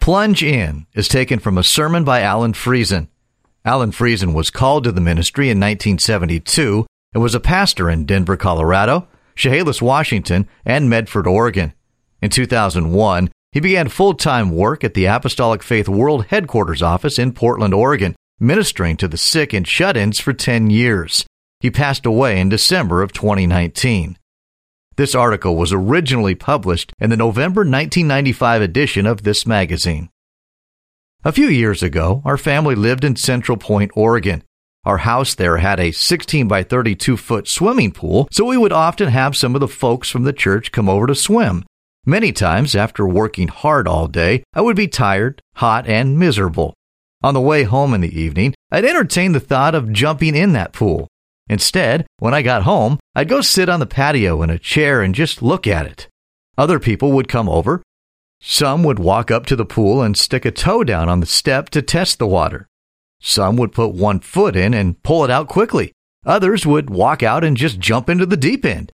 Plunge In is taken from a sermon by Alan Friesen. Alan Friesen was called to the ministry in 1972 and was a pastor in Denver, Colorado, Chehalis, Washington, and Medford, Oregon. In 2001, he began full time work at the Apostolic Faith World Headquarters office in Portland, Oregon, ministering to the sick and shut ins for 10 years. He passed away in December of 2019. This article was originally published in the November 1995 edition of this magazine. A few years ago, our family lived in Central Point, Oregon. Our house there had a 16 by 32 foot swimming pool, so we would often have some of the folks from the church come over to swim. Many times, after working hard all day, I would be tired, hot, and miserable. On the way home in the evening, I'd entertain the thought of jumping in that pool. Instead, when I got home, I'd go sit on the patio in a chair and just look at it. Other people would come over. Some would walk up to the pool and stick a toe down on the step to test the water. Some would put one foot in and pull it out quickly. Others would walk out and just jump into the deep end.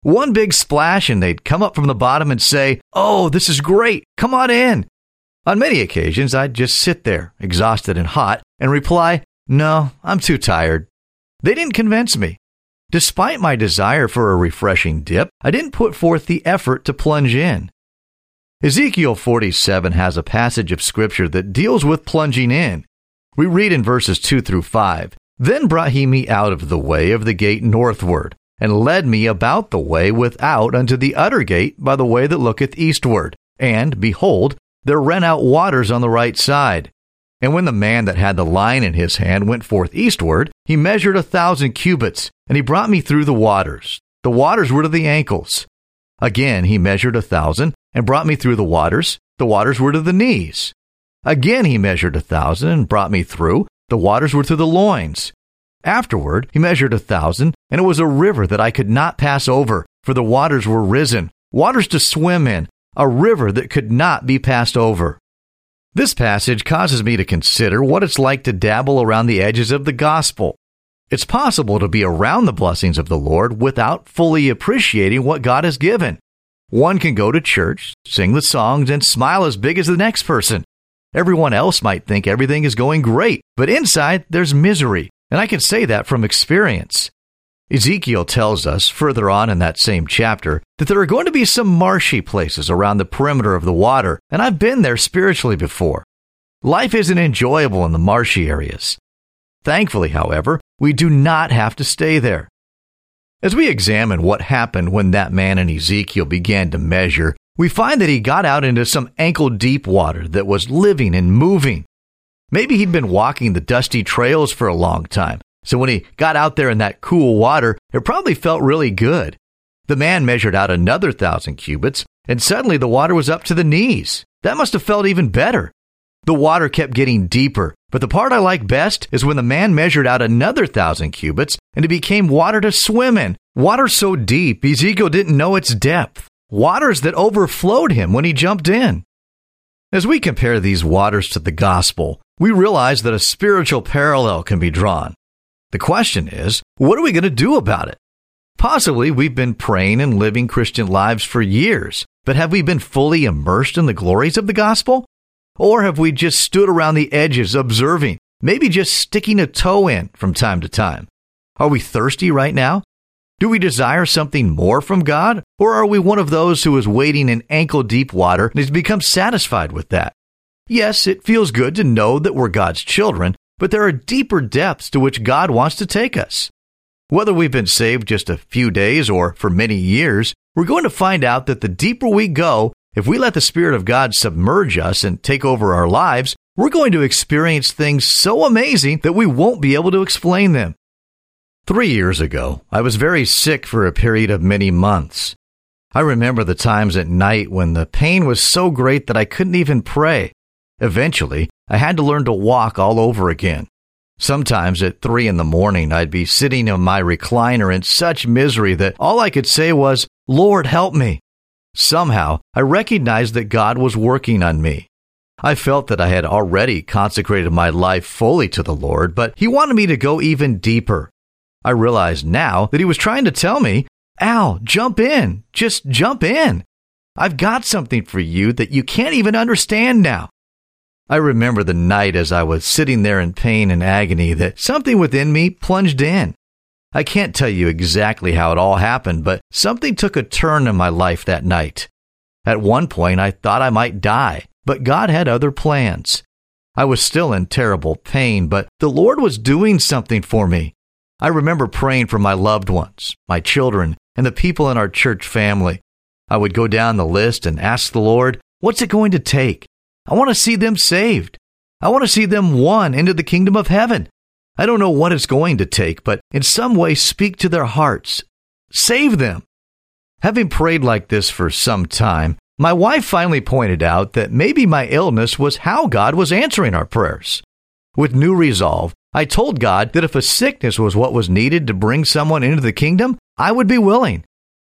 One big splash and they'd come up from the bottom and say, Oh, this is great. Come on in. On many occasions, I'd just sit there, exhausted and hot, and reply, No, I'm too tired. They didn't convince me. Despite my desire for a refreshing dip, I didn't put forth the effort to plunge in. Ezekiel 47 has a passage of scripture that deals with plunging in. We read in verses 2 through 5 Then brought he me out of the way of the gate northward, and led me about the way without unto the utter gate by the way that looketh eastward. And, behold, there ran out waters on the right side. And when the man that had the line in his hand went forth eastward, he measured a thousand cubits, and he brought me through the waters. The waters were to the ankles. Again he measured a thousand, and brought me through the waters. The waters were to the knees. Again he measured a thousand, and brought me through. The waters were to the loins. Afterward he measured a thousand, and it was a river that I could not pass over, for the waters were risen, waters to swim in, a river that could not be passed over. This passage causes me to consider what it's like to dabble around the edges of the gospel. It's possible to be around the blessings of the Lord without fully appreciating what God has given. One can go to church, sing the songs, and smile as big as the next person. Everyone else might think everything is going great, but inside there's misery, and I can say that from experience. Ezekiel tells us further on in that same chapter that there are going to be some marshy places around the perimeter of the water, and I've been there spiritually before. Life isn't enjoyable in the marshy areas. Thankfully, however, we do not have to stay there. As we examine what happened when that man in Ezekiel began to measure, we find that he got out into some ankle deep water that was living and moving. Maybe he'd been walking the dusty trails for a long time, so when he got out there in that cool water, it probably felt really good. The man measured out another thousand cubits, and suddenly the water was up to the knees. That must have felt even better. The water kept getting deeper, but the part I like best is when the man measured out another thousand cubits and it became water to swim in. Water so deep, Ezekiel didn't know its depth. Waters that overflowed him when he jumped in. As we compare these waters to the gospel, we realize that a spiritual parallel can be drawn. The question is, what are we going to do about it? Possibly we've been praying and living Christian lives for years, but have we been fully immersed in the glories of the gospel? Or have we just stood around the edges observing, maybe just sticking a toe in from time to time? Are we thirsty right now? Do we desire something more from God? Or are we one of those who is wading in ankle deep water and has become satisfied with that? Yes, it feels good to know that we're God's children, but there are deeper depths to which God wants to take us. Whether we've been saved just a few days or for many years, we're going to find out that the deeper we go, if we let the Spirit of God submerge us and take over our lives, we're going to experience things so amazing that we won't be able to explain them. Three years ago, I was very sick for a period of many months. I remember the times at night when the pain was so great that I couldn't even pray. Eventually, I had to learn to walk all over again. Sometimes at three in the morning, I'd be sitting in my recliner in such misery that all I could say was, Lord, help me. Somehow, I recognized that God was working on me. I felt that I had already consecrated my life fully to the Lord, but He wanted me to go even deeper. I realized now that He was trying to tell me, Al, jump in. Just jump in. I've got something for you that you can't even understand now. I remember the night as I was sitting there in pain and agony that something within me plunged in. I can't tell you exactly how it all happened, but something took a turn in my life that night. At one point, I thought I might die, but God had other plans. I was still in terrible pain, but the Lord was doing something for me. I remember praying for my loved ones, my children, and the people in our church family. I would go down the list and ask the Lord, What's it going to take? I want to see them saved. I want to see them won into the kingdom of heaven. I don't know what it's going to take, but in some way speak to their hearts. Save them. Having prayed like this for some time, my wife finally pointed out that maybe my illness was how God was answering our prayers. With new resolve, I told God that if a sickness was what was needed to bring someone into the kingdom, I would be willing.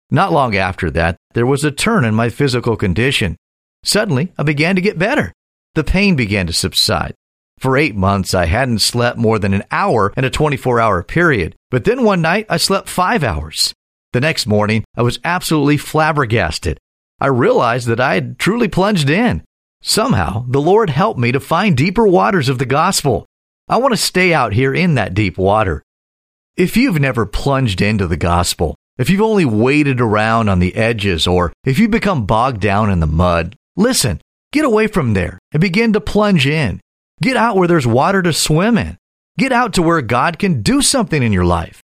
Not long after that, there was a turn in my physical condition. Suddenly, I began to get better. The pain began to subside. For eight months, I hadn't slept more than an hour in a 24 hour period, but then one night I slept five hours. The next morning, I was absolutely flabbergasted. I realized that I had truly plunged in. Somehow, the Lord helped me to find deeper waters of the gospel. I want to stay out here in that deep water. If you've never plunged into the gospel, if you've only waded around on the edges, or if you've become bogged down in the mud, listen, get away from there and begin to plunge in. Get out where there's water to swim in. Get out to where God can do something in your life.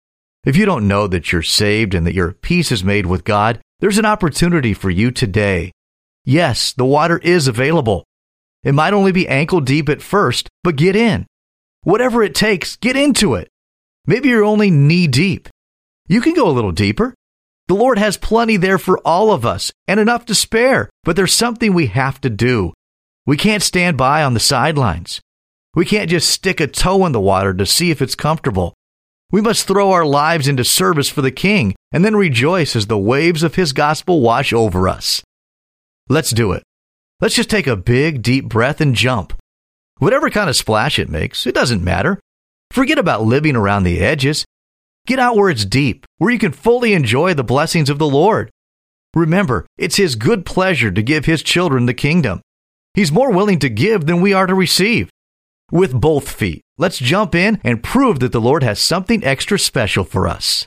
If you don't know that you're saved and that your peace is made with God, there's an opportunity for you today. Yes, the water is available. It might only be ankle deep at first, but get in. Whatever it takes, get into it. Maybe you're only knee deep. You can go a little deeper. The Lord has plenty there for all of us and enough to spare, but there's something we have to do. We can't stand by on the sidelines. We can't just stick a toe in the water to see if it's comfortable. We must throw our lives into service for the King and then rejoice as the waves of His gospel wash over us. Let's do it. Let's just take a big, deep breath and jump. Whatever kind of splash it makes, it doesn't matter. Forget about living around the edges Get out where it's deep, where you can fully enjoy the blessings of the Lord. Remember, it's His good pleasure to give His children the kingdom. He's more willing to give than we are to receive. With both feet, let's jump in and prove that the Lord has something extra special for us.